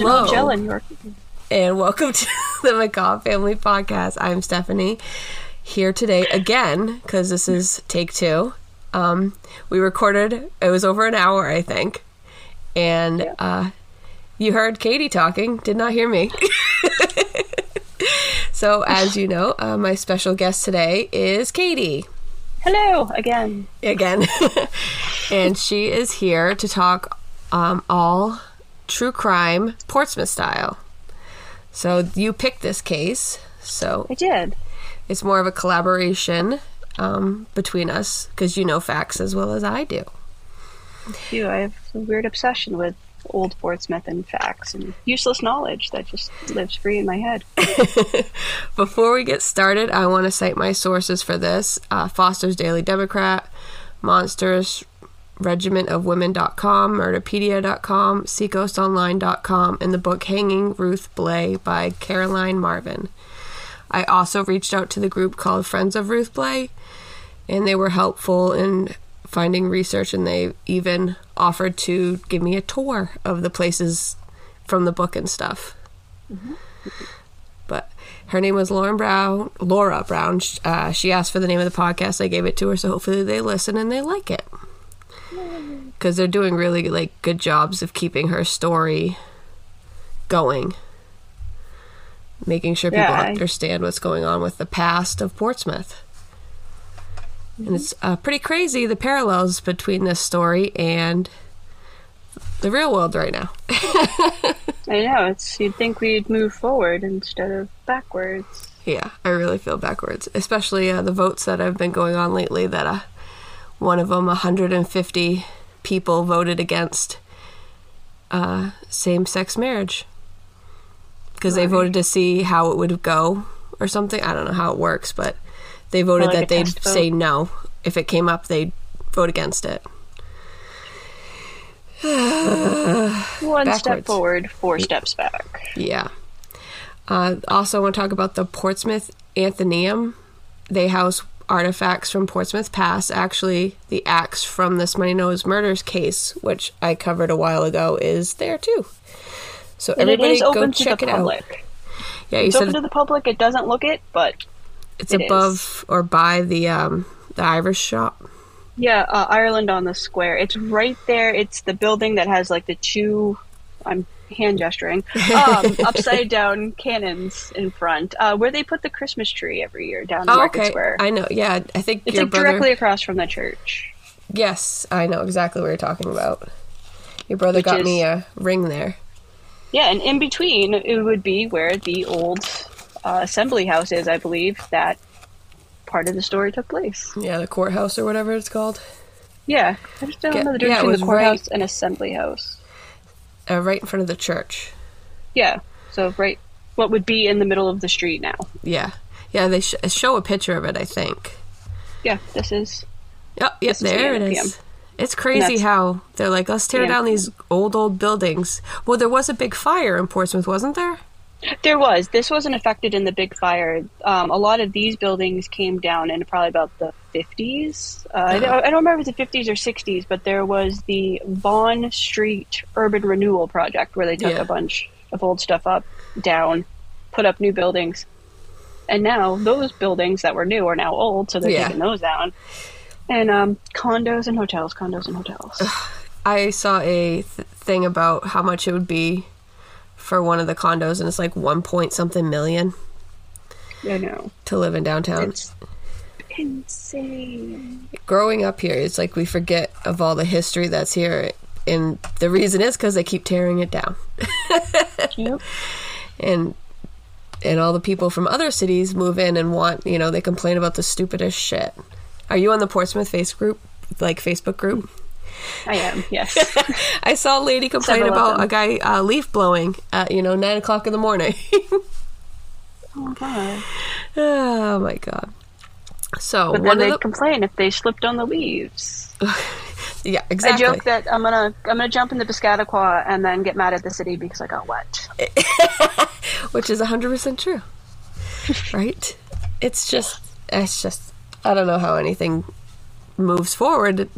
Hello. gel in your. and welcome to the Macabre Family Podcast. I'm Stephanie here today again because this is take two. Um, we recorded, it was over an hour, I think, and Yeah. uh, you heard Katie talking, did not hear me. so, as you know, uh, my special guest today is Katie Hello again. again, and she is here to talk um, all true crime Portsmouth style. So you picked this case, so I did. it's more of a collaboration um, between us because you know facts as well as I do. You, I have a weird obsession with old Portsmouth and facts and useless knowledge that just lives free in my head. Before we get started, I want to cite my sources for this uh, Foster's Daily Democrat, Monsters, regimentofwomen.com, murderpedia.com, seacoastonline.com, and the book Hanging Ruth Blay by Caroline Marvin. I also reached out to the group called Friends of Ruth Blay, and they were helpful in finding research, and they even offered to give me a tour of the places from the book and stuff. But her name was Lauren Brown. Laura Brown. Uh, she asked for the name of the podcast. I gave it to her, so hopefully they listen and they like it. Because they're doing really like good jobs of keeping her story going, making sure people Yeah, I- understand what's going on with the past of Portsmouth. And it's uh, pretty crazy the parallels between this story and the real world right now. I know. It's you'd think we'd move forward instead of backwards. Yeah, I really feel backwards, especially uh, the votes that have been going on lately. That uh, one of them, 150 people voted against uh, same-sex marriage because they voted to see how it would go or something. I don't know how it works, but they voted like that they'd vote? say no if it came up. They'd vote against it. One step forward, four steps back. Yeah. Uh, also, I want to talk about the Portsmouth Athenaeum. They house artifacts from Portsmouth Pass. Actually, the axe from the Smuttynose murders case, which I covered a while ago, is there too. So And everybody is go open to check the it out. public. Yeah, you It's said open to the public. It doesn't look it, but it's it above or by the um the Irish shop. Yeah, uh, Ireland on the Square. It's right there. It's the building that has like the two. I'm hand gesturing. Um, upside down cannons in front, uh, where they put the Christmas tree every year down in Oh, Market okay. Square. I know. Yeah, I think it's your like brother. directly across from the church. Yes, I know exactly what you're talking about. Your brother Which got is- me a ring there. Yeah, and in between it would be where the old uh, assembly house is, I believe. That part of the story took place. Yeah, the courthouse or whatever it's called. Yeah, I just don't Yeah, know the difference it between the right- courthouse and assembly house. Uh, right in front of the church. Yeah, so right, what would be in the middle of the street now? Yeah, yeah. They sh- show a picture of it. I think. Yeah, this is Yep, yep. This is the There it It's crazy how they're like, let's tear Yeah. down these old, old buildings. Well, there was a big fire in Portsmouth, wasn't there? There was. This wasn't affected in the big fire. Um, a lot of these buildings came down in probably about the 50s. Uh, I, don't, I don't remember if it's the 50s or 60s, but there was the Vaughan Street Urban Renewal Project where they took Yeah. a bunch of old stuff up, down, put up new buildings. And now those buildings that were new are now old, so they're Yeah. taking those down. And um, condos and hotels, condos and hotels. I saw a th- thing about how much it would be for one of the condos, and it's like one point something million I know. to live in downtown. It's insane. Growing up here, it's like we forget of all the history that's here, and the reason is because they keep tearing it down. Yep. and and all the people from other cities move in and want you know they complain about the stupidest shit are you on the portsmouth face group like facebook group I am, yes. i saw a lady complain about a guy uh, leaf blowing at you know nine o'clock in the morning oh, God. oh my god so But then they the complain if they slipped on the leaves. yeah exactly I joke that I'm gonna I'm gonna jump in the Piscataqua and then get mad at the city because I got wet. which is 100% true right it's just it's just i don't know how anything moves forward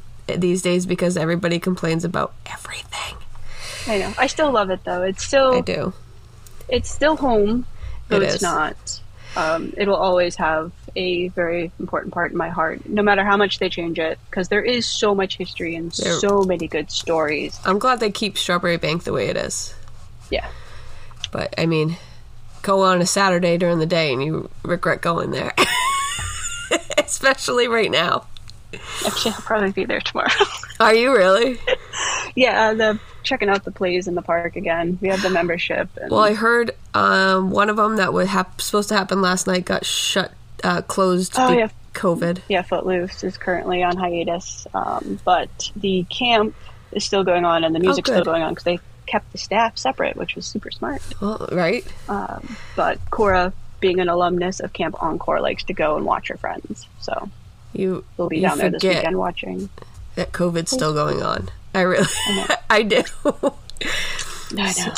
these days because everybody complains about everything I know. I still love it though. It's still I do. it's still home, though It it's is. not. Um, it will always have a very important part in my heart, no matter how much they change it, because there is so much history and There- so many good stories. I'm glad they keep Strawbery Banke the way it is. Yeah, But I mean, go on a Saturday during the day and you regret going there. Especially right now. Actually, I'll probably be there tomorrow. Are you really? yeah, uh, the checking out the plays in the park again. We have the membership. And, Well, I heard um, one of them that was hap- supposed to happen last night got shut, uh, closed. Oh, be- yeah. COVID. yeah, Footloose is currently on hiatus, um, but the camp is still going on and the music's Oh, still going on because they kept the staff separate, which was super smart. Well, right? Um, but Cora, being an alumnus of Camp Encore, likes to go and watch her friends. So You we'll be you down there this weekend watching. that COVID's still going on. I really, I do. I know.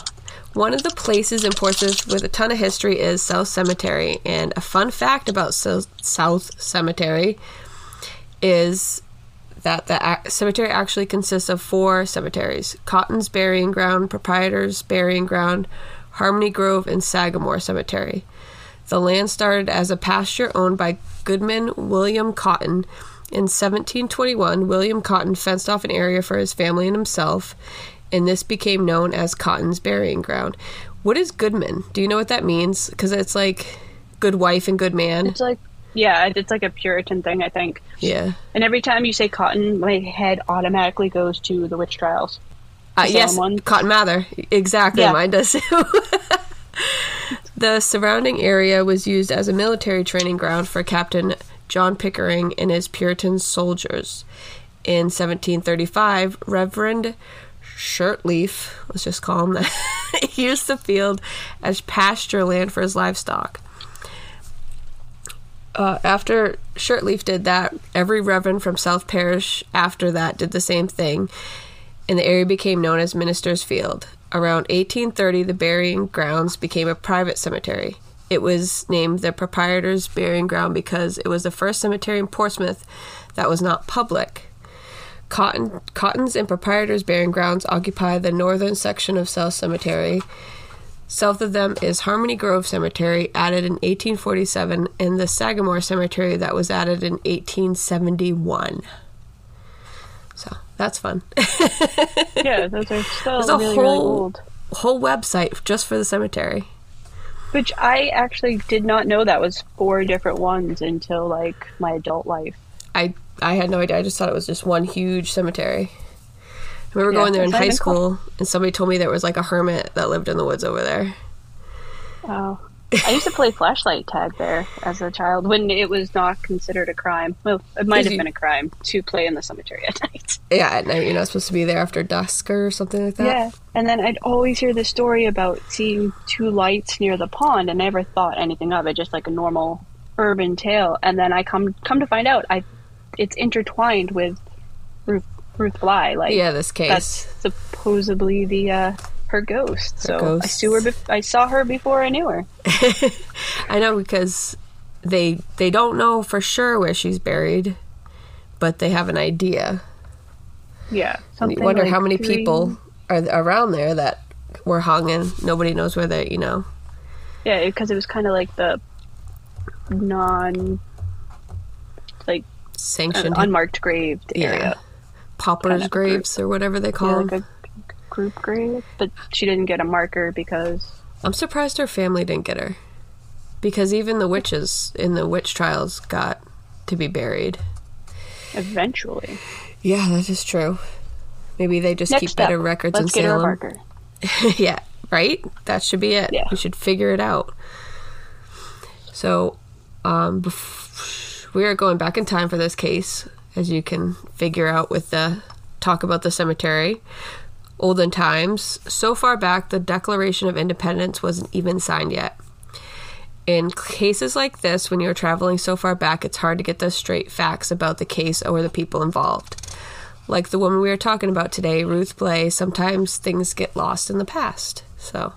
One of the places in Portsmouth with a ton of history is South Cemetery. And a fun fact about South, South Cemetery is that the cemetery actually consists of four cemeteries Cotton's Burying Ground, Proprietor's Burying Ground, Harmony Grove, and Sagamore Cemetery. The land started as a pasture owned by Goodman William Cotton. In 1721, William Cotton fenced off an area for his family and himself, and this became known as Cotton's Burying Ground. What is Goodman? Do you know what that means? Because it's like good wife and good man. It's like, yeah, it's like a Puritan thing, I think. Yeah. And every time you say cotton, my head automatically goes to the witch trials. Uh, yes, Cotton Mather. Exactly, Yeah. mine does too. the surrounding area was used as a military training ground for Captain John Pickering and his Puritan soldiers. In 1735, Reverend Shirtleaf, let's just call him that, used the field as pasture land for his livestock. Uh, after Shirtleaf did that, every reverend from South Parish after that did the same thing, and the area became known as Minister's Field. Around 1830, the burying grounds became a private cemetery. It was named the Proprietor's Burying Ground because it was the first cemetery in Portsmouth that was not public. Cotton, Cotton's and Proprietor's Burying Grounds occupy the northern section of South Cemetery. South of them is Harmony Grove Cemetery, added in 1847, and the Sagamore Cemetery that was added in 1871. That's fun. Yeah, those are still There's a really, really whole old. whole website just for the cemetery. Which I actually did not know that was four different ones until like my adult life. I I had no idea. I just thought it was just one huge cemetery. I remember Yeah, going there in high school, and somebody told me there was like a hermit that lived in the woods over there. Oh. I used to play flashlight tag there as a child when it was not considered a crime. Well, it might Did have you- been a crime to play in the cemetery at night. Yeah, at night you're not supposed to be there after dusk or something like that. Yeah. And then I'd always hear the story about seeing two lights near the pond and never thought anything of it, just like a normal urban tale. And then I come come to find out I it's intertwined with Ruth Ruth Bly. Like Yeah, this case. that's supposedly the uh her ghost. so I saw her bef- I saw her before I knew her. I know because they they don't know for sure where she's buried, but they have an idea. Yeah. You wonder like how many three- people are around there that were hung and nobody knows where they, you know. Yeah, because it was kind of like the non, like Sanctioned unmarked grave Yeah. area. paupers' kind of group. graves or whatever they call Yeah, them. like a group grave, but she didn't get a marker because I'm surprised her family didn't get her. Because even the witches in the witch trials got to be buried. eventually. Yeah, that is true. Maybe they just Next keep step, better records let's in get her a Salem. marker. yeah, right? That should be it. Yeah. We should figure it out. So, um, bef- we are going back in time for this case, as you can figure out with the talk about the cemetery. Olden times. So far back, the Declaration of Independence wasn't even signed yet. In cases like this, when you're traveling so far back, it's hard to get the straight facts about the case or the people involved. Like the woman we were talking about today, Ruth Blay, sometimes things get lost in the past. So,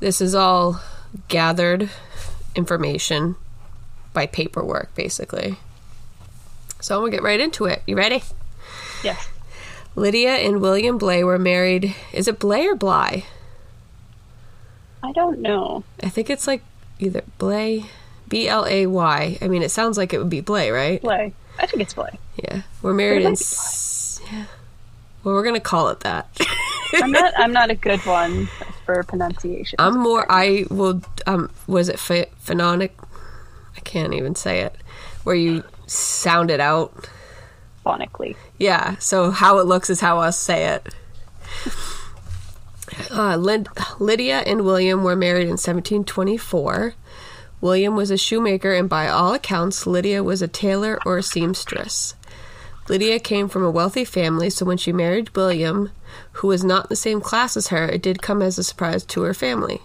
this is all gathered information by paperwork, basically. So, I'm gonna get right into it. You ready? Yes. Lydia and William Blay were married. Is it Blay or Bly? I don't know. I think it's like either Blay, B L A Y. I mean, it sounds like it would be Blay, right? Blay. I think it's Blay. Yeah, we're married in. might be s- Yeah. Well, we're gonna call it that. I'm not. I'm not a good one for pronunciation. I'm more. I will. Um, was it ph- phononic? I can't even say it. Where you sound it out. Phonically. Yeah. So how it looks is how us say it. Uh, Lyd- Lydia and William were married in 1724. William was a shoemaker, and by all accounts, Lydia was a tailor or a seamstress. Lydia came from a wealthy family, so when she married William, who was not in the same class as her, it did come as a surprise to her family.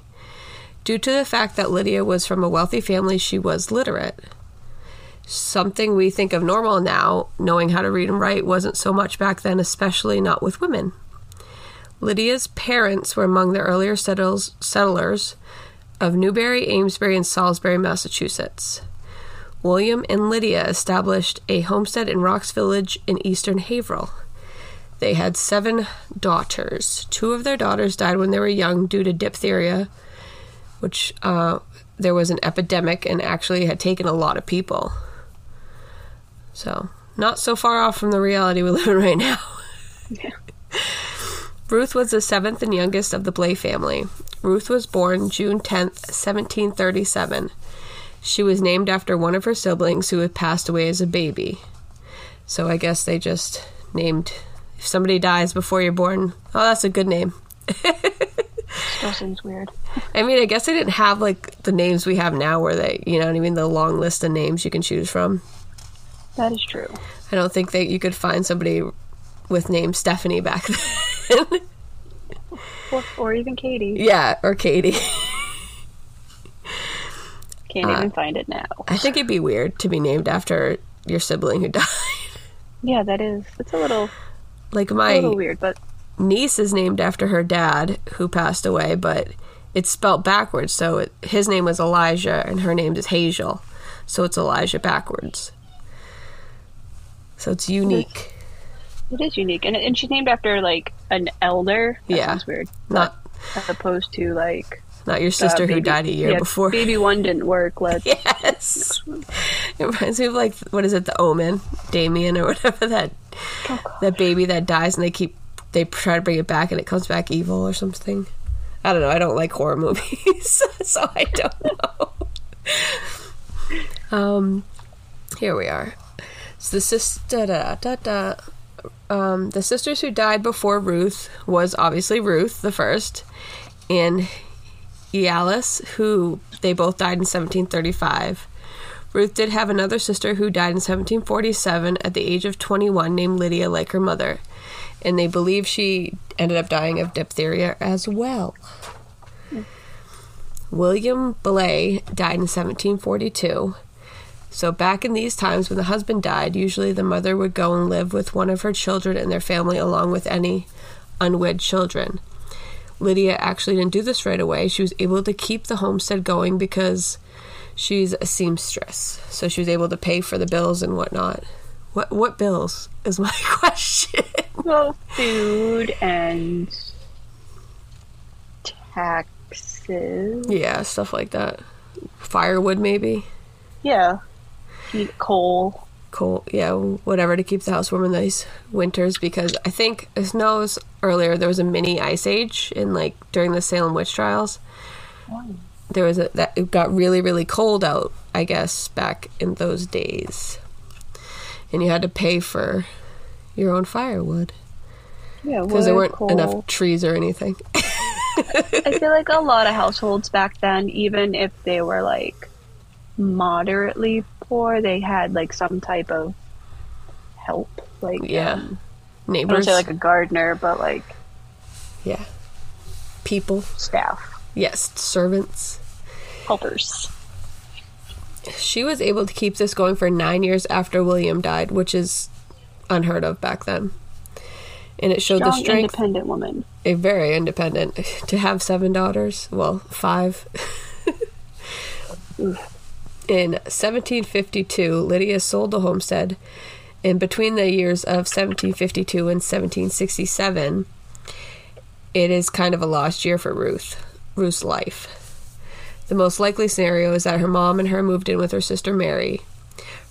Due to the fact that Lydia was from a wealthy family, she was literate. Something we think of normal now, knowing how to read and write, wasn't so much back then, especially not with women. Lydia's parents were among the earlier settles, settlers of Newbury, Amesbury, and Salisbury, Massachusetts. William and Lydia established a homestead in Rocks Village in eastern Haverhill. They had seven daughters. Two of their daughters died when they were young due to diphtheria, which uh, there was an epidemic and actually had taken a lot of people. So, not so far off from the reality we live in right now. Yeah. Ruth was the seventh and youngest of the Blay family. Ruth was born June 10th, 1737. She was named after one of her siblings who had passed away as a baby. So I guess they just named if somebody dies before you're born, oh that's a good name. Still seems weird. I mean, I guess they didn't have like the names we have now where they, you know what I mean, the long list of names you can choose from. That is true. I don't think that you could find somebody with name Stephanie back then. Or, or even Katie. yeah, or Katie. Can't Uh, even find it now. I think it'd be weird to be named after your sibling who died. Yeah, that is. It's a little, Like a my little weird, but niece is named after her dad who passed away, but it's spelt backwards. So it, his name was Elijah and her name is Hazel. So it's Elijah backwards. So it's unique. it is unique. And, and she's named after like an elder. That Yeah. weird. Not As opposed to like not your sister uh, who died a year yeah, before. Baby one didn't work. Let's Yes. It reminds me of like what is it, the Omen, Damien or whatever that Oh, that baby that dies and they keep they try to bring it back and it comes back evil or something. I don't know. I don't like horror movies, so I don't know. um, here we are. So the sister, da, da, da, um, the sisters who died before Ruth was obviously Ruth the first, and Ealis, who they both died in 1735. Ruth did have another sister who died in 1747 at the age of 21, named Lydia, like her mother, and they believe she ended up dying of diphtheria as well. William Blay died in 1742. So, back in these times when the husband died, usually the mother would go and live with one of her children and their family along with any unwed children. Lydia actually didn't do this right away. She was able to keep the homestead going because she's a seamstress. So she was able to pay for the bills and whatnot. What what bills is my question? well, food and taxes. yeah, stuff like that. Firewood maybe. Yeah. Heat, coal. Coal, yeah, whatever to keep the house warm in these winters because I think it snows earlier there was a mini ice age in like during the Salem witch trials. There was a that it got really really cold out, I guess, back in those days. And you had to pay for your own firewood Yeah, because there weren't coal. enough trees or anything. I feel like a lot of households back then, even if they were like moderately poor, they had like some type of help. Like Yeah. um, I don't Neighbors, say like a gardener, but like yeah, people, staff, yes, servants. helpers. She was able to keep this going for nine years after William died, which is unheard of back then. And it showed the strength, independent woman. a very independent, to have seven daughters. Well, five. In 1752, Lydia sold the homestead in between the years of 1752 and 1767, it is kind of a lost year for Ruth, Ruth's life. The most likely scenario is that her mom and her moved in with her sister Mary.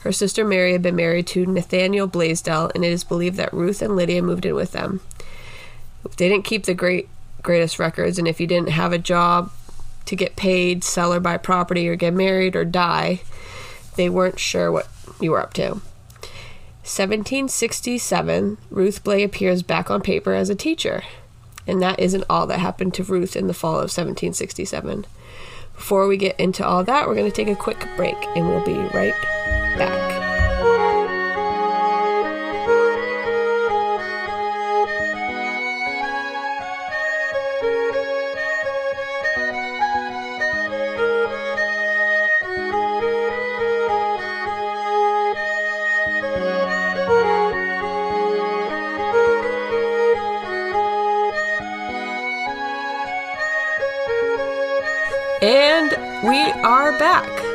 Her sister Mary had been married to Nathaniel Blaisdell, and it is believed that Ruth and Lydia moved in with them. They didn't keep the great greatest records, and if you didn't have a job to get paid, sell or buy property, or get married or die, they weren't sure what you were up to. 1767, Ruth Blay appears back on paper as a teacher. And that isn't all that happened to Ruth in the fall of 1767. Before we get into all that, we're going to take a quick break and we'll be right back.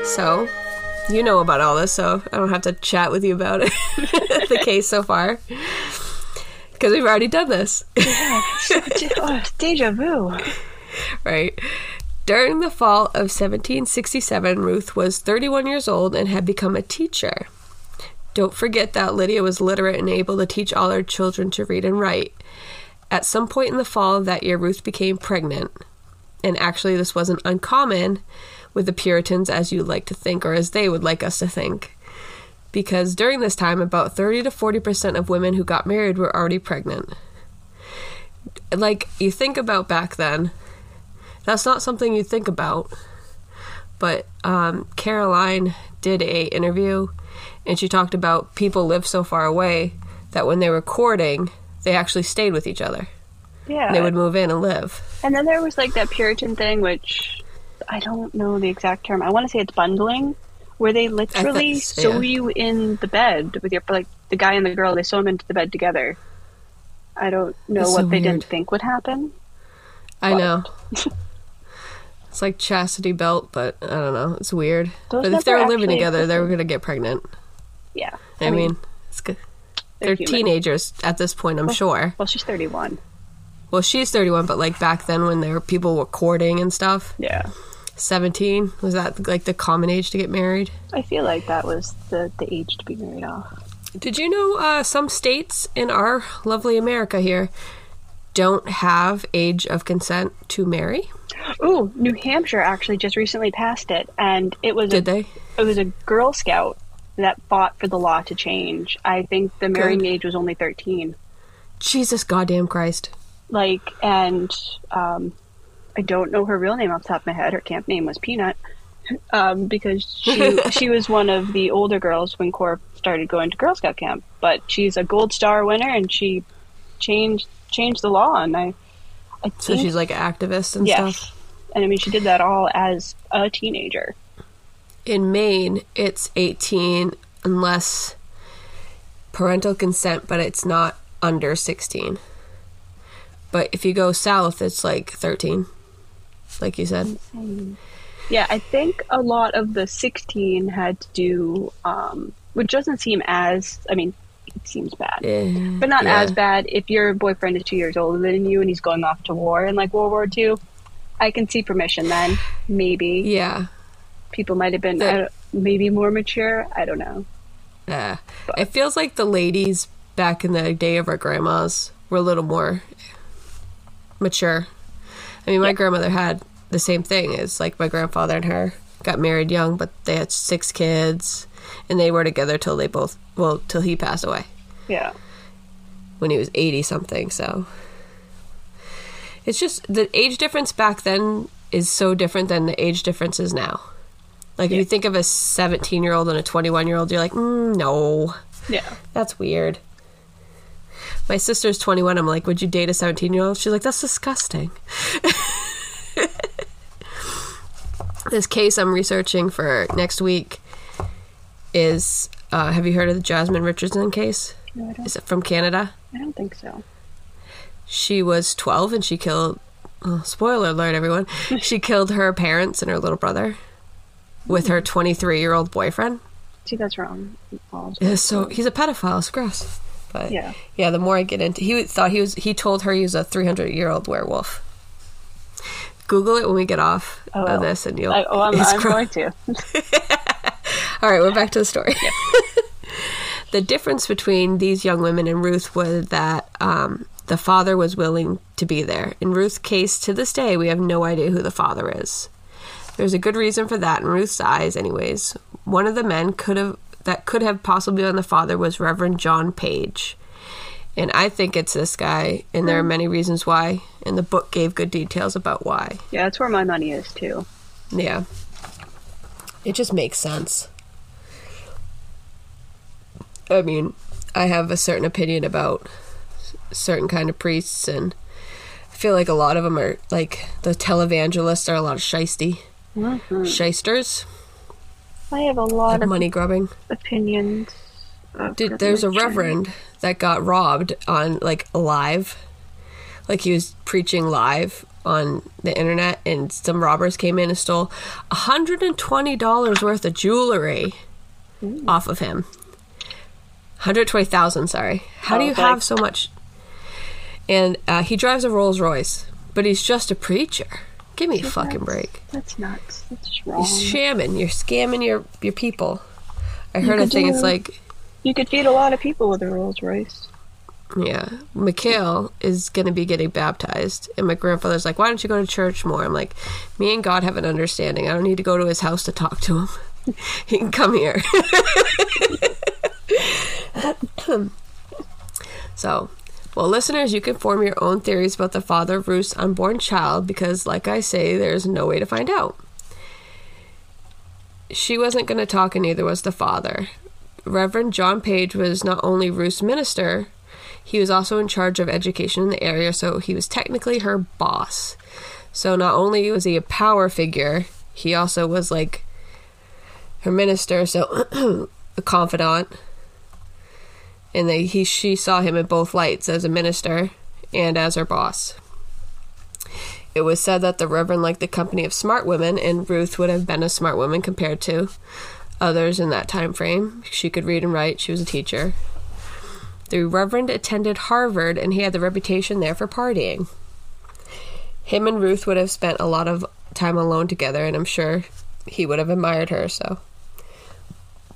So, you know about all this, so I don't have to chat with you about it. the case so far. Because we've already done this. oh, deja vu. right. During the fall of 1767, Ruth was 31 years old and had become a teacher. Don't forget that Lydia was literate and able to teach all her children to read and write. At some point in the fall of that year, Ruth became pregnant. And actually, this wasn't uncommon with the Puritans, as you like to think, or as they would like us to think. Because during this time, about 30 to 40% of women who got married were already pregnant. Like, you think about back then, that's not something you think about. But um, Caroline did a interview, and she talked about people live so far away that when they were courting, they actually stayed with each other. Yeah. They would move in and live. And then there was like that Puritan thing, which I don't know the exact term. I want to say it's bundling, where they literally sew yeah. you in the bed with your like the guy and the girl. They sew them into the bed together. I don't know That's what so they weird. didn't think would happen. I know. it's like chastity belt, but I don't know. It's weird. Those but if they were living together, they were going to get pregnant. Yeah. I, mean, it's good. they're They're, teenagers at this point, I'm sure. Well, she's thirty-one. Well, she's 31, but like back then when there were people were courting and stuff, Yeah. 17 was that like the common age to get married? I feel like that was the the age to be married off. Did you know uh, some states in our lovely America here don't have age of consent to marry? oh New Hampshire actually just recently passed it, and it was Did a, they? it was a Girl Scout that fought for the law to change. I think the marrying Good. age was only thirteen. Jesus goddamn Christ. Like, and um, I don't know her real name off the top of my head. Her camp name was Peanut, um, because she she was one of the older girls when Cor started going to Girl Scout camp. But she's a Gold Star winner, and she changed changed the law. And I, I So she's like an activist and yes, stuff. and I mean she did that all as a teenager. In Maine, it's 18 unless parental consent, but it's not under 16. But if you go south, it's like 13, like you said. Yeah, I think a lot of the 16 had to do, um, which doesn't seem as, I mean, it seems bad, Eh, but not yeah. as bad. If your boyfriend is two years older than you and he's going off to war in like World War II, I can see permission then. Maybe Yeah. people might have been maybe more mature. I don't know. Yeah. It feels like the ladies back in the day of our grandmas were a little more mature. I mean, my grandmother had the same thing. It's like my grandfather and her got married young, but they had six kids, and they were together till they both, well, till he passed away Yeah. when he was 80 something. So it's just the age difference back then is so different than the age differences now. Like, if you think of a 17 year old and a 21 year old, you're like, mm, no. Yeah. That's weird. My sister's 21. I'm like, would you date a 17 year old? She's like, that's disgusting. this case I'm researching for next week is uh, have you heard of the Jasmine Richardson case? No, I don't, Is it from Canada? I don't think so. She was 12 and she killed, oh, spoiler alert, everyone. she killed her parents and her little brother with her 23 year old boyfriend. See, that's wrong. It's so he's a pedophile. It's gross. But Yeah. yeah, the more I get into, he thought he was. He told her he was a 300 year old werewolf. Google it when we get off Oh, of this, and you'll. I, oh, I'm, I'm going to. All right, we're back to the story. the difference between these young women and Ruth was that um, the father was willing to be there. In Ruth's case, to this day, we have no idea who the father is. There's a good reason for that in Ruth's eyes, anyways. One of the men could have that could have possibly been the father was Reverend John Page. And I think it's this guy, and there are hmm. many reasons why, and the book gave good details about why. Yeah, that's where my money is too. Yeah. It just makes sense. I mean, I have a certain opinion about certain kind of priests, and I feel like a lot of them are like the televangelists are a lot of shisty mm-hmm. shysters, I have a lot of money grubbing. opinions. Dude, there's a reverend that got robbed on like live, like he was preaching live on the internet, and some robbers came in and stole hundred and twenty dollars worth of jewelry off of him. Hundred twenty thousand. Sorry. How do Oh, you okay. have so much? And uh, he drives a Rolls Royce, but he's just a preacher. Give me a fucking break. That's nuts. That's wrong. You're shamming. You're scamming your your people. I heard a thing. It's like You could feed a lot of people with a Rolls Royce. Yeah. Mikhail is going to be getting baptized. And my grandfather's like, why don't you go to church more? I'm like, me and God have an understanding. I don't need to go to his house to talk to him. he can come here. so, well, listeners, you can form your own theories about the father of Ruth's unborn child because, like I say, there's no way to find out. She wasn't going to talk, and neither was the father. Reverend John Page was not only Ruth's minister, he was also in charge of education in the area, so he was technically her boss. So not only was he a power figure, he also was like her minister, so a confidant. And they, he she saw him in both lights as a minister and as her boss. It was said that the Reverend liked the company of smart women, and Ruth would have been a smart woman compared to others in that time frame. She could read and write. She was a teacher. The Reverend attended Harvard, and he had the reputation there for partying. Him and Ruth would have spent a lot of time alone together, and I'm sure he would have admired her. So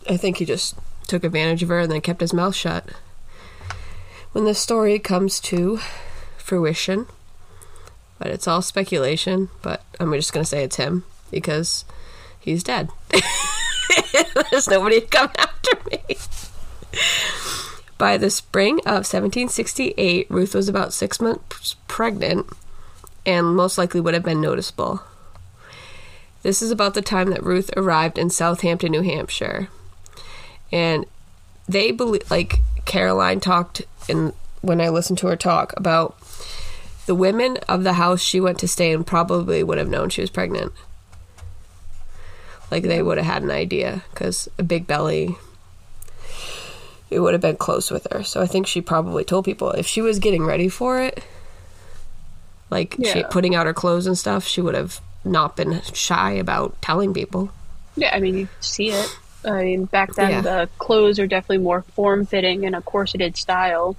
I think he just took advantage of her and then kept his mouth shut. When the story comes to fruition, but it's all speculation, but I'm just going to say it's him because he's dead. There's nobody to come after me. By the spring of 1768, Ruth was about six months pregnant and most likely would have been noticeable. This is about the time that Ruth arrived in Southampton, New Hampshire. And they believe, like Caroline talked in when I listened to her talk about the women of the house she went to stay in probably would have known she was pregnant. Like they would have had an idea because a big belly, it would have been close with her. So I think she probably told people if she was getting ready for it, like she putting out her clothes and stuff, she would have not been shy about telling people. Yeah, I mean, you see it. I mean, back then Yeah. the clothes are definitely more form fitting in a corseted style.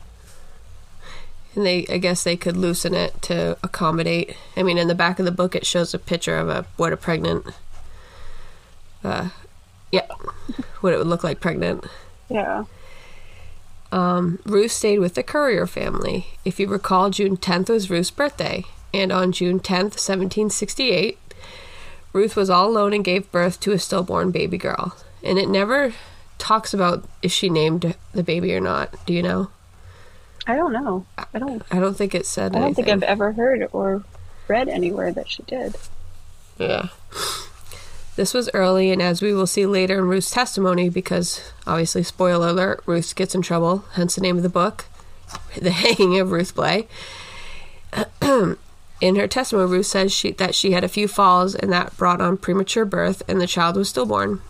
And they, I guess, they could loosen it to accommodate. I mean, in the back of the book, it shows a picture of a what a pregnant, uh, yeah, what it would look like pregnant. Yeah. Um, Ruth stayed with the Currier family. If you recall, June 10th was Ruth's birthday, and on June 10th, 1768, Ruth was all alone and gave birth to a stillborn baby girl. And it never talks about if she named the baby or not. Do you know? I don't know. I don't. I don't think it said I don't anything. think I've ever heard or read anywhere that she did. Yeah. This was early, and as we will see later in Ruth's testimony, because obviously, spoiler alert, Ruth gets in trouble, hence the name of the book, The Hanging of Ruth Blay. in her testimony, Ruth says she, that she had a few falls and that brought on premature birth, and the child was stillborn.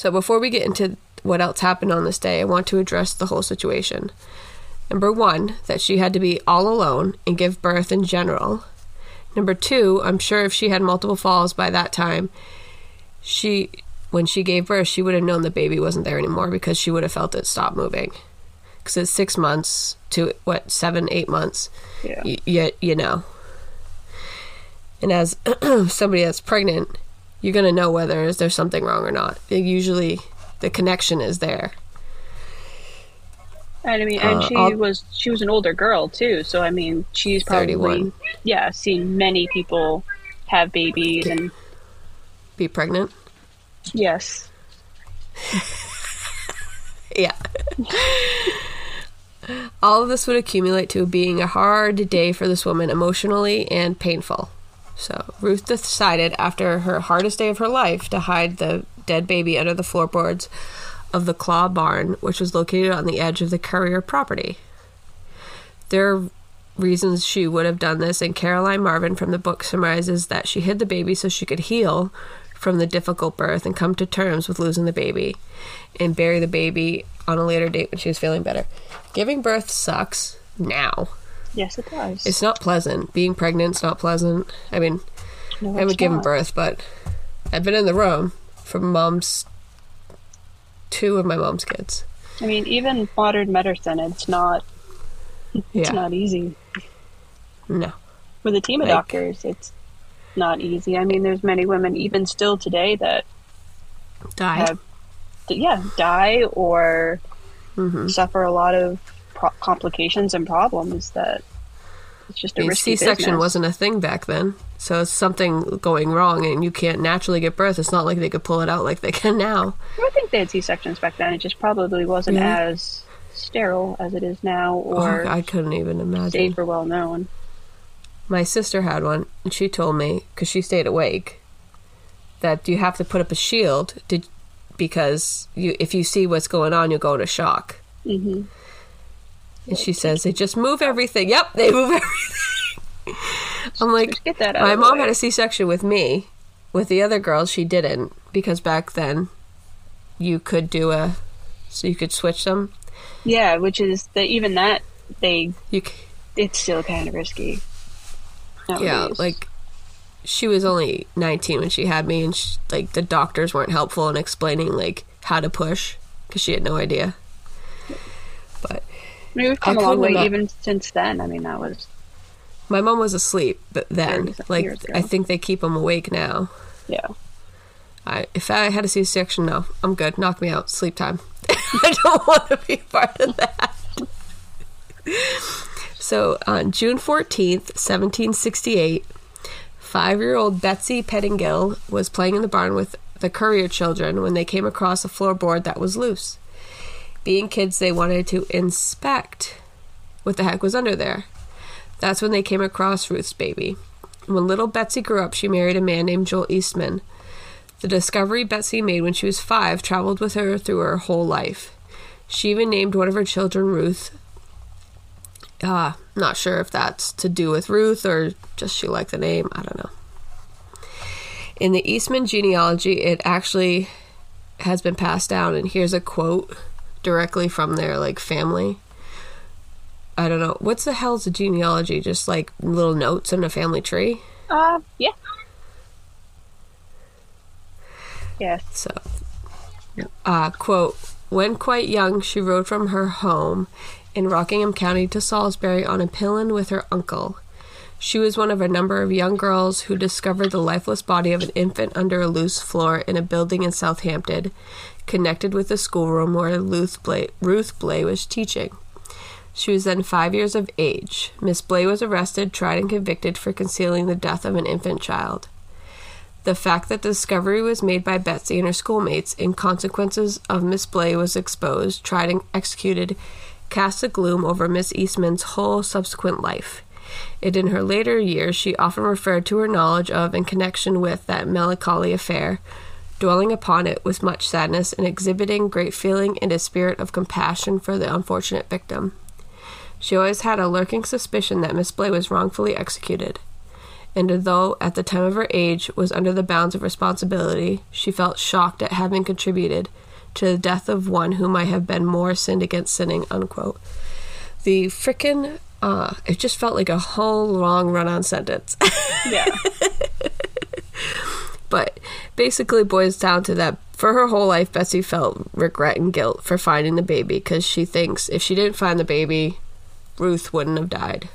So, before we get into what else happened on this day, I want to address the whole situation. Number one, that she had to be all alone and give birth in general. Number two, I'm sure if she had multiple falls by that time, she when she gave birth, she would have known the baby wasn't there anymore because she would have felt it stop moving. Because it's six months to what seven, eight months. Yeah. Y- you, you know. And as somebody that's pregnant, you're gonna know whether there's something wrong or not. Usually, the connection is there. And I mean, and Uh, she I'll- was she was an older girl too, so I mean, she's probably 31. yeah seen many people have babies and Be pregnant. yes, Yeah. All of this would accumulate to being a hard day for this woman emotionally and painful. So Ruth decided after her hardest day of her life to hide the dead baby under the floorboards of the Claw Barn, which was located on the edge of the Currier property. There are reasons she would have done this, and Caroline Marvin from the book summarizes that she hid the baby so she could heal from the difficult birth and come to terms with losing the baby and bury the baby on a later date when she was feeling better. Giving birth sucks now. Yes, it does. It's not pleasant. Being pregnant's not pleasant. I mean, no, I haven't given birth, but I've been in the room for mom's two of my mom's kids. I mean, even modern medicine, it's not it's Yeah. not easy. No. With a team of Like- doctors, it's not easy. I mean, there's many women even still today that Die. have yeah die or hmm suffer a lot of pro- complications and problems that it's just a risky C-section business. wasn't a thing back then, so it's something going wrong, and you can't naturally get birth. It's not like they could pull it out like they can now. I think they had C sections back then. It just probably wasn't as sterile as it is now, or oh, I couldn't even imagine. safe or well known. My sister had one, and she told me because she stayed awake that you have to put up a shield to, because you if you see what's going on, you'll go into shock. hmm And she says they just move everything. Yep, they move everything. I'm like, get that out my mom way. had a C-section with me. With the other girls, she didn't because back then you could do a, so you could switch them. Yeah, which is that even that they You, c- it's still kind of risky. yeah, like she was only 19 when she had me, and sh like the doctors weren't helpful in explaining like how to push because she had no idea. But I mean, we've come I a long way even since then. I mean, that was my mom was asleep, but then like. I think they keep them awake now. yeah. I if I had a C-section, no, I'm good. Knock me out. Sleep time. I don't want to be part of that. so on June 14th, 1768, five-year-old Betsy Pettingill was playing in the barn with the Currier children when they came across a floorboard that was loose. Being kids, they wanted to inspect what the heck was under there. That's when they came across Ruth's baby. When little Betsy grew up, she married a man named Joel Eastman. The discovery Betsy made when she was five traveled with her through her whole life. She even named one of her children Ruth. Uh, not sure if that's to do with Ruth or just she liked the name. I don't know. In the Eastman genealogy, it actually has been passed down, and here's a quote directly from their like family. I don't know what's the hell's a genealogy? Just like little notes in a family tree. Uh, yeah. Yes. So, uh, quote, when quite young, she rode from her home in Rockingham County to Salisbury on a pillion with her uncle. She was one of a number of young girls who discovered the lifeless body of an infant under a loose floor in a building in Southampton, connected with the schoolroom where Ruth Blay, Ruth Blay was teaching. She was then five years of age. Miss Blay was arrested, tried, and convicted for concealing the death of an infant child. The fact that the discovery was made by Betsy and her schoolmates in consequences of Miss Blay was exposed, tried, and executed cast a gloom over Miss Eastman's whole subsequent life. And in her later years, she often referred to her knowledge of and connection with that melancholy affair, dwelling upon it with much sadness and exhibiting great feeling and a spirit of compassion for the unfortunate victim. She always had a lurking suspicion that Miss Blay was wrongfully executed and though at the time of her age was under the bounds of responsibility, she felt shocked at having contributed to the death of one who might have been more sinned against sinning. Unquote. The frickin' uh, it just felt like a whole long run-on sentence. Yeah. But basically boils down to that for her whole life, Betsy felt regret and guilt for finding the baby because she thinks if she didn't find the baby, Ruth wouldn't have died.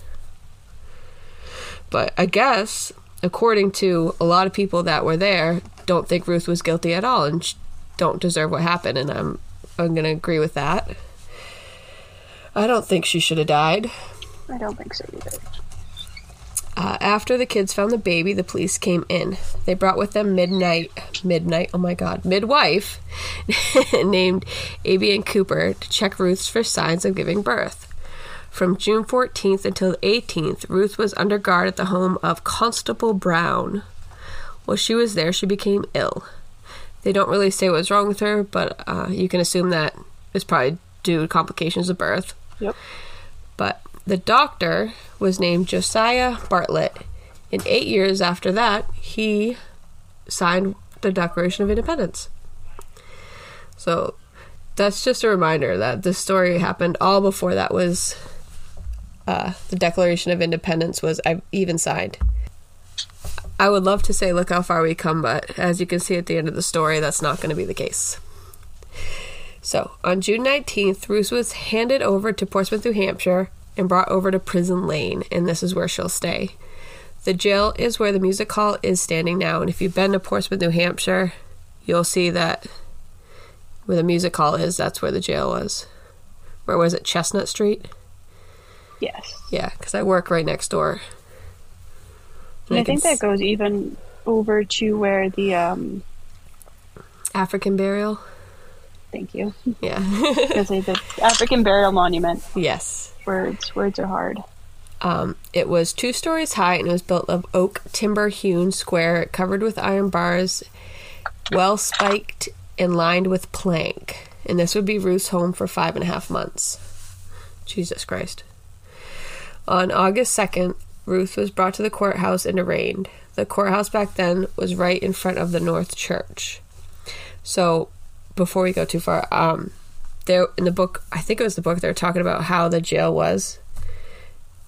But I guess, according to a lot of people that were there, don't think Ruth was guilty at all and don't deserve what happened, and I'm I'm gonna agree with that. I don't think she should have died. I don't think so either. Uh, after the kids found the baby, the police came in. They brought with them midnight, midnight, oh my god, midwife named Abby and Cooper to check Ruth's for signs of giving birth. From June 14th until the 18th, Ruth was under guard at the home of Constable Brown. While she was there, she became ill. They don't really say what was wrong with her, but uh, you can assume that it's probably due to complications of birth. Yep. The doctor was named Josiah Bartlett. And eight years after that, he signed the Declaration of Independence. So that's just a reminder that this story happened all before that was uh, the Declaration of Independence was even signed. I would love to say, look how far we come, but as you can see at the end of the story, that's not going to be the case. So, on June 19th, Ruth was handed over to Portsmouth, New Hampshire, and brought over to Prison Lane, and this is where she'll stay. The jail is where the music hall is standing now, and if you've been to Portsmouth, New Hampshire, you'll see that where the music hall is, that's where the jail was. Where was it? Chestnut Street? Yes. Yeah, because I work right next door. And I, I think that goes even over to where the um, African burial. Thank you. Yeah. Because the African burial monument. Yes. Words. Words are hard. Um, it was two stories high and it was built of oak timber hewn square, covered with iron bars, well spiked and lined with plank. And this would be Ruth's home for five and a half months. Jesus Christ. On August 2nd, Ruth was brought to the courthouse and arraigned. The courthouse back then was right in front of the North Church. So, before we go too far, um, there in the book, I think it was the book they were talking about how the jail was.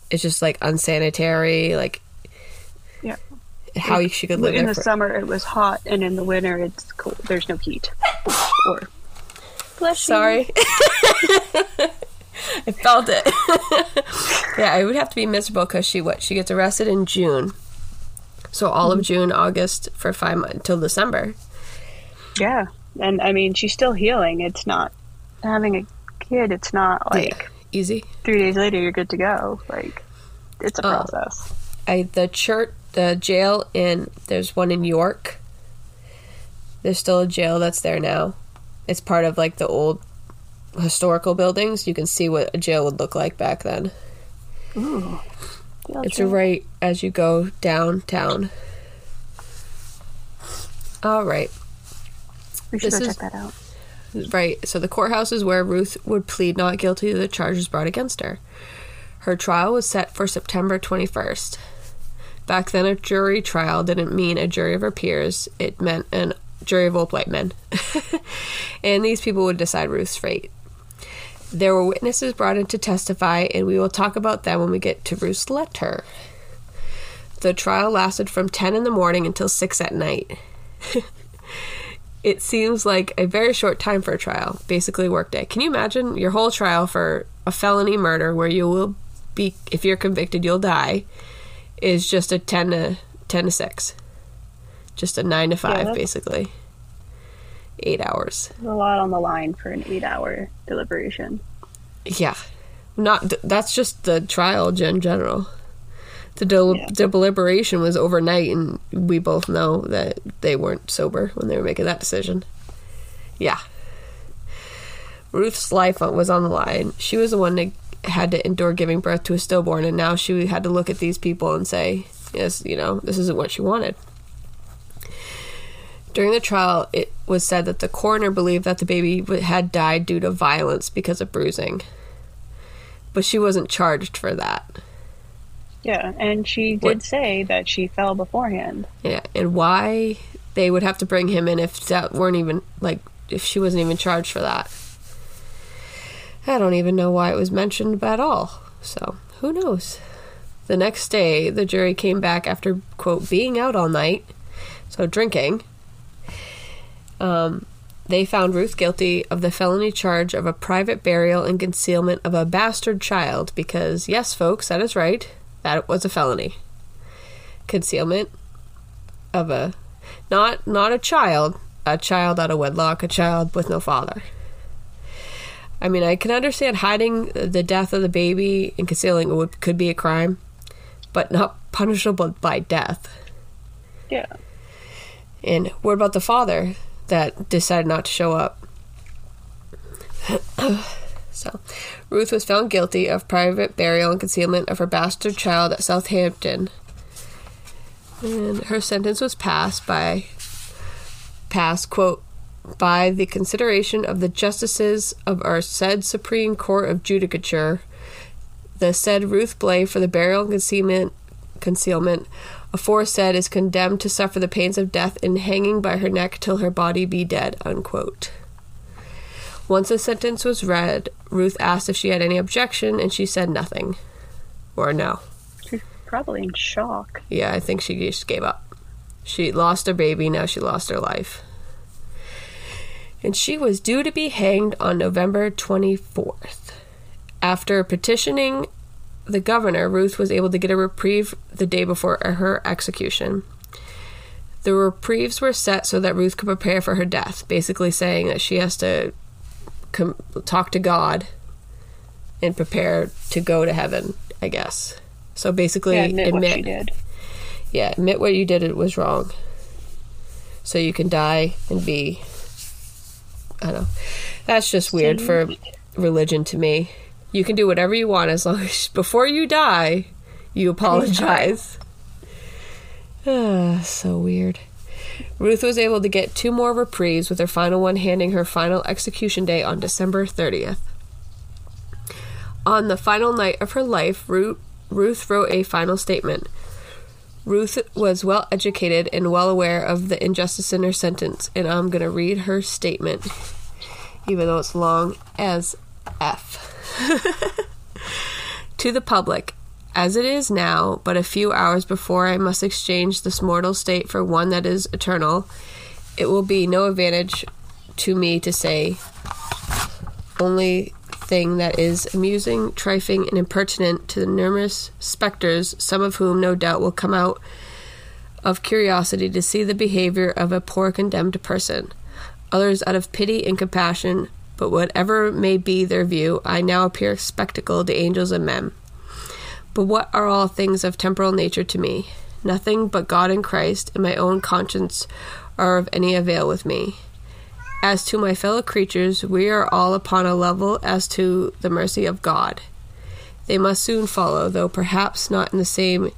It's just like unsanitary, like yeah, how like, she could live in the for... summer. It was hot, and in the winter it's cold. There's no heat. Or bless Sorry. I felt it. yeah, it would have to be miserable because she what she gets arrested in June, so all mm-hmm. of June, August for five months till December. Yeah, and I mean she's still healing. It's not having a kid, it's not like yeah, easy. Three days later, you're good to go. Like it's a oh. process. I the church, the jail in there's one in York. There's still a jail that's there now. It's part of like the old historical buildings. You can see what a jail would look like back then. Ooh, it's right as you go downtown. All right. We should this go is, check that out. Right. So the courthouse is where Ruth would plead not guilty to the charges brought against her. Her trial was set for September 21st. Back then, a jury trial didn't mean a jury of her peers, it meant an jury of old white men. and these people would decide Ruth's fate. There were witnesses brought in to testify, and we will talk about them when we get to Ruth's letter. The trial lasted from 10 in the morning until 6 at night. it seems like a very short time for a trial, basically workday. Can you imagine your whole trial for a felony murder where you will be if you're convicted you'll die is just a 10 to 10 to 6. Just a 9 to 5 yeah, basically. 8 hours. a lot on the line for an 8-hour deliberation. Yeah. Not that's just the trial in general the del- yeah. deliberation was overnight, and we both know that they weren't sober when they were making that decision. Yeah. Ruth's life was on the line. She was the one that had to endure giving birth to a stillborn, and now she had to look at these people and say, yes, you know, this isn't what she wanted. During the trial, it was said that the coroner believed that the baby had died due to violence because of bruising. But she wasn't charged for that. Yeah, and she did what? say that she fell beforehand. Yeah, and why they would have to bring him in if that weren't even like if she wasn't even charged for that. I don't even know why it was mentioned at all. So, who knows? The next day, the jury came back after, quote, being out all night so drinking. Um, they found Ruth guilty of the felony charge of a private burial and concealment of a bastard child because, yes, folks, that is right, that was a felony. Concealment of a not not a child, a child out of wedlock, a child with no father. I mean, I can understand hiding the death of the baby and concealing it could be a crime, but not punishable by death. Yeah. And what about the father that decided not to show up? so, Ruth was found guilty of private burial and concealment of her bastard child at Southampton. And her sentence was passed by passed, quote, by the consideration of the justices of our said Supreme Court of Judicature, the said Ruth Blay for the burial and concealment, concealment aforesaid is condemned to suffer the pains of death in hanging by her neck till her body be dead. Unquote. Once the sentence was read, Ruth asked if she had any objection, and she said nothing. Or no. She's probably in shock. Yeah, I think she just gave up. She lost her baby, now she lost her life. And she was due to be hanged on November 24th. After petitioning the governor, Ruth was able to get a reprieve the day before her execution. The reprieves were set so that Ruth could prepare for her death, basically saying that she has to com- talk to God and prepare to go to heaven, I guess. So basically, Yeah, admit, what she admit, did. yeah, admit what you did it was wrong, so you can die and be. I don't know. That's just weird for religion to me. You can do whatever you want as long as before you die, you apologize. So weird. Ruth was able to get two more reprieves, with her final one handing her final execution day on December 30th. On the final night of her life, Ruth, Ruth wrote a final statement. Ruth was well educated and well aware of the injustice in her sentence, and I'm going to read her statement, even though it's long as F. to the public, as it is now, but a few hours before I must exchange this mortal state for one that is eternal, it will be no advantage to me to say only thing that is amusing, trifling, and impertinent to the numerous spectres, some of whom no doubt will come out of curiosity to see the behavior of a poor condemned person, others out of pity and compassion, but whatever may be their view, I now appear spectacle to angels and men. But what are all things of temporal nature to me? Nothing but God and Christ and my own conscience are of any avail with me. As to my fellow creatures, we are all upon a level as to the mercy of God. They must soon follow, though perhaps not in the same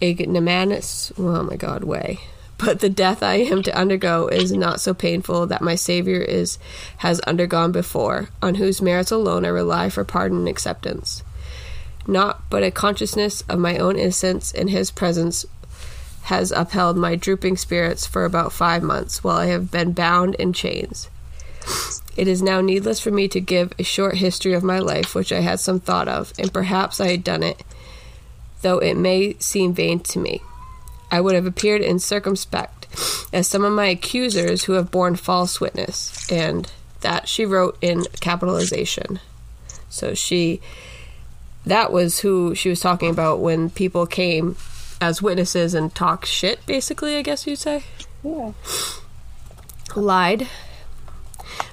ignominious, oh my God, way. But the death I am to undergo is not so painful that my Savior is has undergone before, on whose merits alone I rely for pardon and acceptance. Not but a consciousness of my own innocence in His presence has upheld my drooping spirits for about five months while I have been bound in chains. It is now needless for me to give a short history of my life, which I had some thought of, and perhaps I had done it, though it may seem vain to me. I would have appeared incircumspect, as some of my accusers who have borne false witness, and that she wrote in capitalization. So she, that was who she was talking about when people came as witnesses and talk shit, basically, I guess you'd say. Yeah. Lied.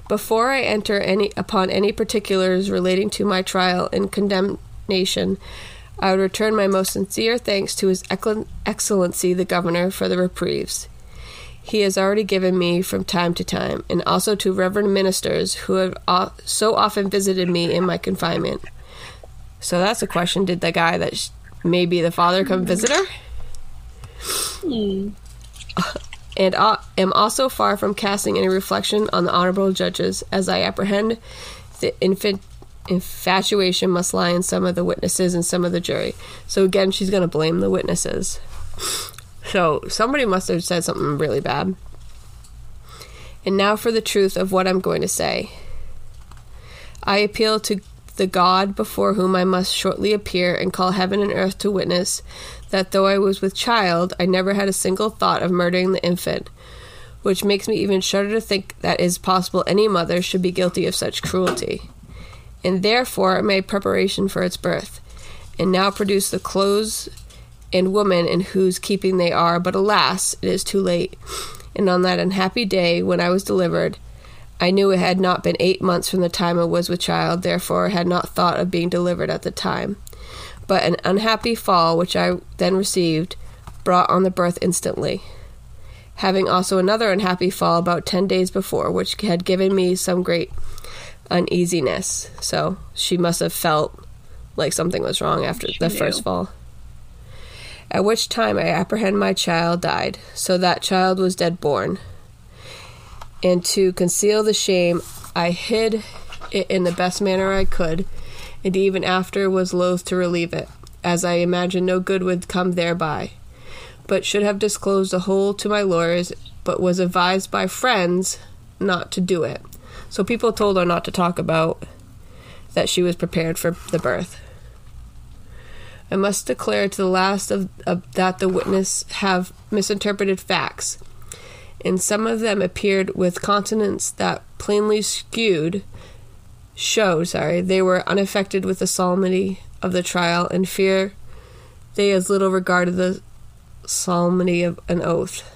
Before I enter any upon any particulars relating to my trial and condemnation, I would return my most sincere thanks to His Excel- Excellency the Governor for the reprieves he has already given me from time to time, and also to reverend ministers who have o- so often visited me in my confinement. So that's a question: Did the guy that sh- maybe the father come visit her? Hmm. and uh, am also far from casting any reflection on the honorable judges, as I apprehend the infant infatuation must lie in some of the witnesses and some of the jury. So again, she's going to blame the witnesses. So somebody must have said something really bad. And now for the truth of what I'm going to say. I appeal to the God before whom I must shortly appear and call heaven and earth to witness that though I was with child, I never had a single thought of murdering the infant, which makes me even shudder to think that it is possible any mother should be guilty of such cruelty. And therefore I made preparation for its birth, and now produce the clothes and woman in whose keeping they are, but alas, it is too late. And on that unhappy day when I was delivered, I knew it had not been eight months from the time I was with child, therefore had not thought of being delivered at the time. But an unhappy fall, which I then received, brought on the birth instantly. Having also another unhappy fall about ten days before, which had given me some great uneasiness. So she must have felt like something was wrong after She the knew. first fall. At which time I apprehend my child died, so that child was dead born. And to conceal the shame, I hid it in the best manner I could, and even after was loath to relieve it, as I imagined no good would come thereby, but should have disclosed the whole to my lawyers, but was advised by friends not to do it. So people told her not to talk about that she was prepared for the birth. I must declare to the last of, of that the witness have misinterpreted facts, and some of them appeared with consonants that plainly skewed show sorry, they were unaffected with the solemnity of the trial and fear they as little regarded the solemnity of an oath.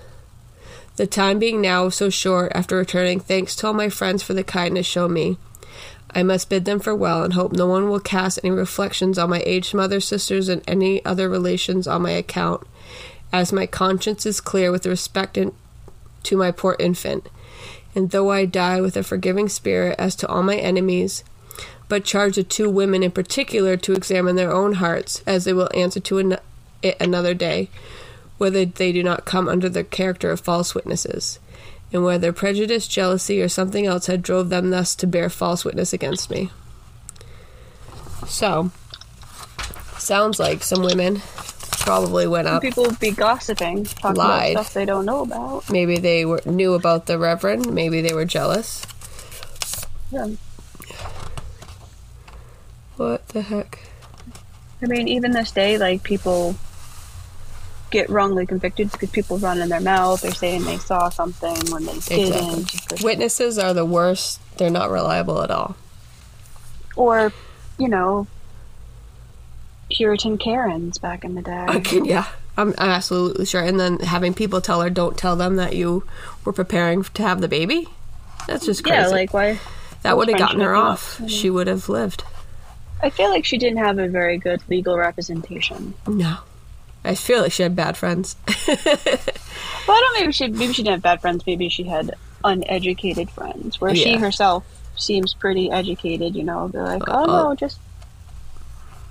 The time being now so short, after returning thanks to all my friends for the kindness shown me, I must bid them farewell and hope no one will cast any reflections on my aged mother, sisters, and any other relations on my account, as my conscience is clear with respect to my poor infant. And though I die with a forgiving spirit as to all my enemies, but charge the two women in particular to examine their own hearts, as they will answer to an- it another day, whether they do not come under the character of false witnesses, and whether prejudice, jealousy, or something else had drove them thus to bear false witness against me. So, sounds like some women probably went up. People be gossiping, talking Lied. about stuff they don't know about. Maybe they were knew about the reverend. Maybe they were jealous. Yeah. What the heck? I mean, even this day, like people get wrongly convicted because people run in their mouth. They're saying they saw something when they didn't. Exactly. Witnesses are the worst. They're not reliable at all. Or, you know, Puritan Karens back in the day. Okay, yeah, I'm, I'm absolutely sure. And then having people tell her, "Don't tell them that you were preparing to have the baby." That's just crazy. Yeah, like why? that would have gotten her off. enough, She would have lived. I feel like she didn't have a very good legal representation. No, I feel like she had bad friends. Well, I don't. Maybe she maybe she didn't have bad friends. Maybe she had uneducated friends, where she herself seems pretty educated. You know, they're like, Uh, oh uh, no, just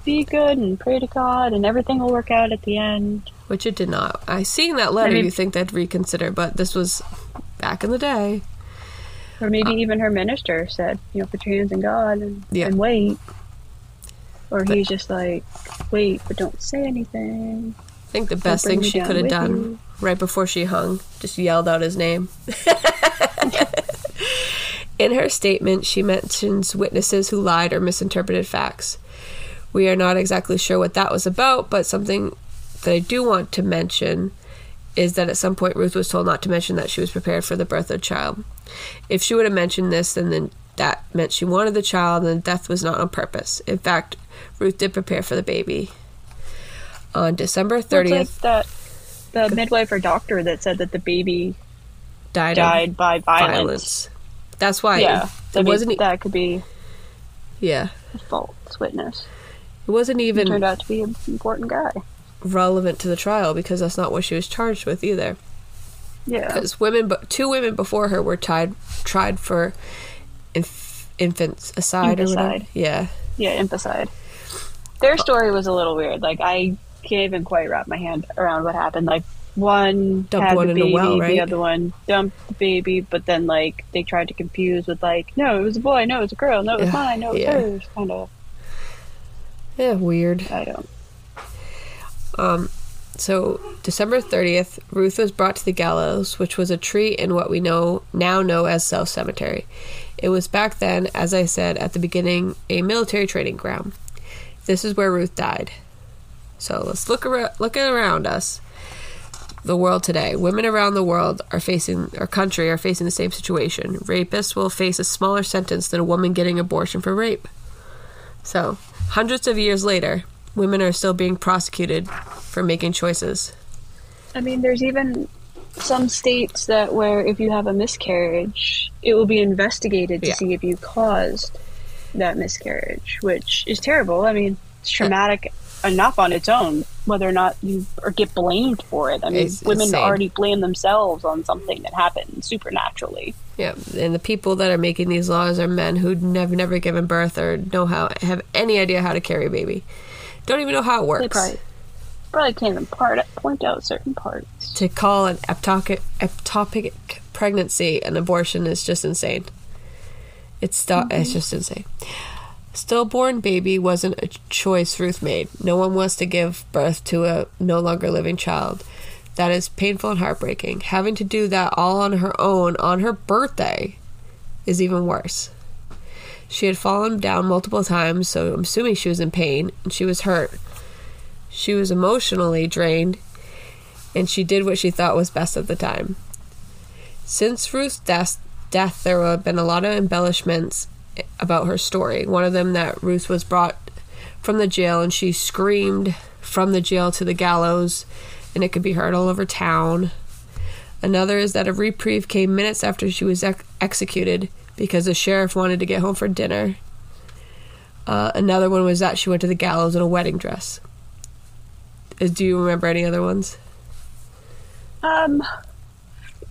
be good and pray to God, and everything will work out at the end. Which it did not. I seeing that letter, Maybe- you think they'd reconsider, but this was back in the day. Or maybe uh, even her minister said, you know, put your hands in God and, Yeah. and wait. Or he's just like, wait, but don't say anything. I think the best thing she could have done you. right before she hung, just yelled out his name. In her statement, she mentions witnesses who lied or misinterpreted facts. We are not exactly sure what that was about, but something that I do want to mention is that at some point Ruth was told not to mention that she was prepared for the birth of a child. If she would have mentioned this, then, then that meant she wanted the child and the death was not on purpose. In fact, Ruth did prepare for the baby. On December 30th, like that the midwife or doctor that said that the baby died, died by violence. violence. That's why Yeah, it, I mean, wasn't. that could be yeah, a false witness. It wasn't He even turned out to be an important guy. relevant to the trial because that's not what she was charged with either. Yeah. Because women, but two women before her were tied, tried for inf- infants aside or whatever. Yeah, Yeah, infanticide. Their story was a little weird. Like I can't even quite wrap my hand around what happened. Like one Dumped had one the in a baby, well, right? the other one dumped the baby, but then like they tried to confuse with like, no, it was a boy, no, it was a girl, no, it was Yeah, mine, no, it was yeah. hers. Kind of, yeah, weird. I don't. Um, so December thirtieth, Ruth was brought to the gallows, which was a tree in what we know now know as South Cemetery. It was back then, as I said at the beginning, a military training ground. This is where Ruth died. So let's look around, look around us. The world today. Women around the world are facing, our country are facing the same situation. Rapists will face a smaller sentence than a woman getting abortion for rape. So, hundreds of years later, women are still being prosecuted for making choices. I mean, there's even some states that where if you have a miscarriage, it will be investigated to Yeah. see if you caused that miscarriage, which is terrible. I mean, it's traumatic enough on its own, whether or not you or get blamed for it. I mean, It's women insane. already blame themselves on something that happened supernaturally. Yeah, and the people that are making these laws are men who never never given birth or know how have any idea how to carry a baby. Don't even know how it works. They probably probably can't even part, point out certain parts. to call an ectopic, ectopic pregnancy an abortion is just insane. It's sto- it's mm-hmm. just insane. Stillborn baby wasn't a choice Ruth made. No one wants to give birth to a no longer living child. That is painful and heartbreaking. Having to do that all on her own on her birthday is even worse. She had fallen down multiple times, so I'm assuming she was in pain and she was hurt. She was emotionally drained and she did what she thought was best at the time. Since Ruth's death, death there have been a lot of embellishments about her story. One of them that Ruth was brought from the jail and she screamed from the jail to the gallows, and it could be heard all over town. Another is that a reprieve came minutes after she was ex- executed because the sheriff wanted to get home for dinner. Uh, another one was that she went to the gallows in a wedding dress. Uh, Do you remember any other ones? Um,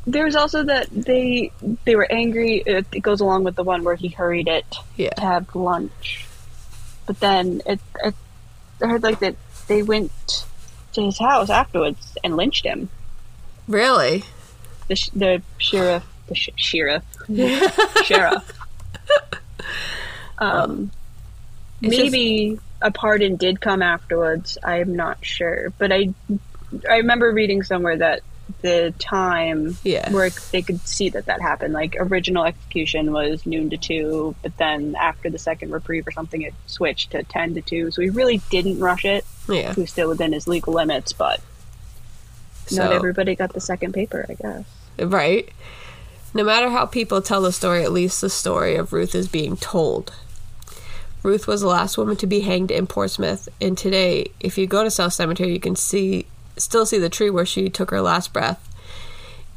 there's also that they they were angry. It, it goes along with the one where he hurried it Yeah. to have lunch, but then it, it I heard like that they went to his house afterwards and lynched him. Really? The sh- the sheriff, the sh- sheriff, sheriff. Um, It's just- maybe a pardon did come afterwards. I'm not sure, but I I remember reading somewhere that the time Yeah. where they could see that that happened. Like original execution was noon to two, but then after the second reprieve or something, it switched to ten to two. So he really didn't rush it. Yeah. He was still within his legal limits, but not everybody got the second paper. I guess. Right? No matter how people tell the story, at least the story of Ruth is being told. Ruth was the last woman to be hanged in Portsmouth, and today, if you go to South Cemetery, you can see still see the tree where she took her last breath.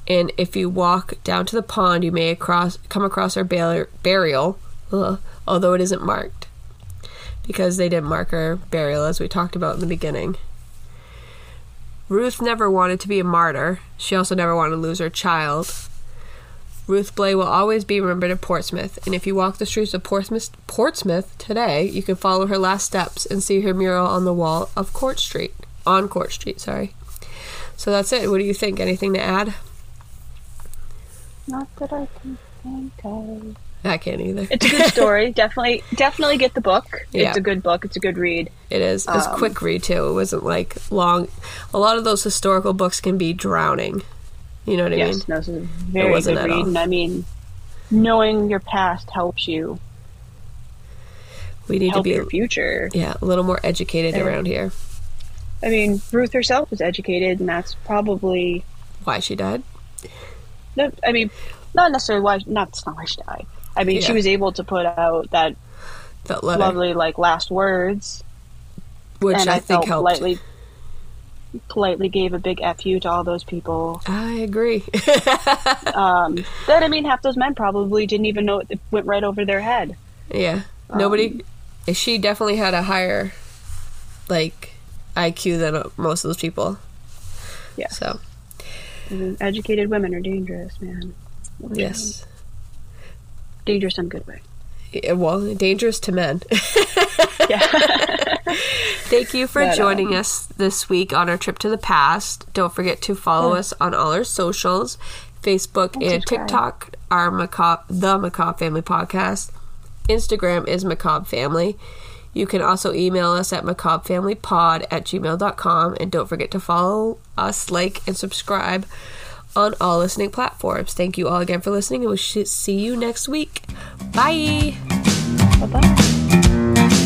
And if you walk down to the pond, you may across, come across her burial, ugh, although it isn't marked because they didn't mark her burial as we talked about in the beginning. Ruth never wanted to be a martyr. She also never wanted to lose her child. Ruth Blay will always be remembered in Portsmouth, and if you walk the streets of Portsmouth, Portsmouth today, you can follow her last steps and see her mural on the wall of Court Street. On Court Street, sorry. So that's it. What do you think? Anything to add? Not that I can think of. I can't either. It's a good story. definitely, definitely get the book. Yeah. It's a good book. It's a good read. It is. It's Um, quick read too. It wasn't like long. A lot of those historical books can be drowning. You know what I yes, mean? no, this is a very wasn't good at read. all. And I mean, knowing your past helps you We need help to be your future. yeah a little more educated Yeah. around here. I mean, Ruth herself was educated, and that's probably Why she died? no. I mean, not necessarily why. Not that's not why she died. I mean, she was able to put out that That letter, lovely like last words, which I, I, think helped. politely politely gave a big fu to all those people. I agree. Um, but I mean, half those men probably didn't even know it went right over their head. yeah, Um, nobody. She definitely had a higher, like, IQ than most of those people. Yeah. So mean, educated women are dangerous, man. yes, dangerous in a good way. Yeah, well, dangerous to men. Yeah. Thank you for But, um, joining us this week on our trip to the past. Don't forget to follow us on all our socials Facebook and. TikTok are Macabre, the Macabre Family Podcast. Instagram is Macabre Family. You can also email us at macabrefamilypod at gmail.com. And don't forget to follow us, like, and subscribe on all listening platforms. Thank you all again for listening, and we should see you next week. Bye. bye bye.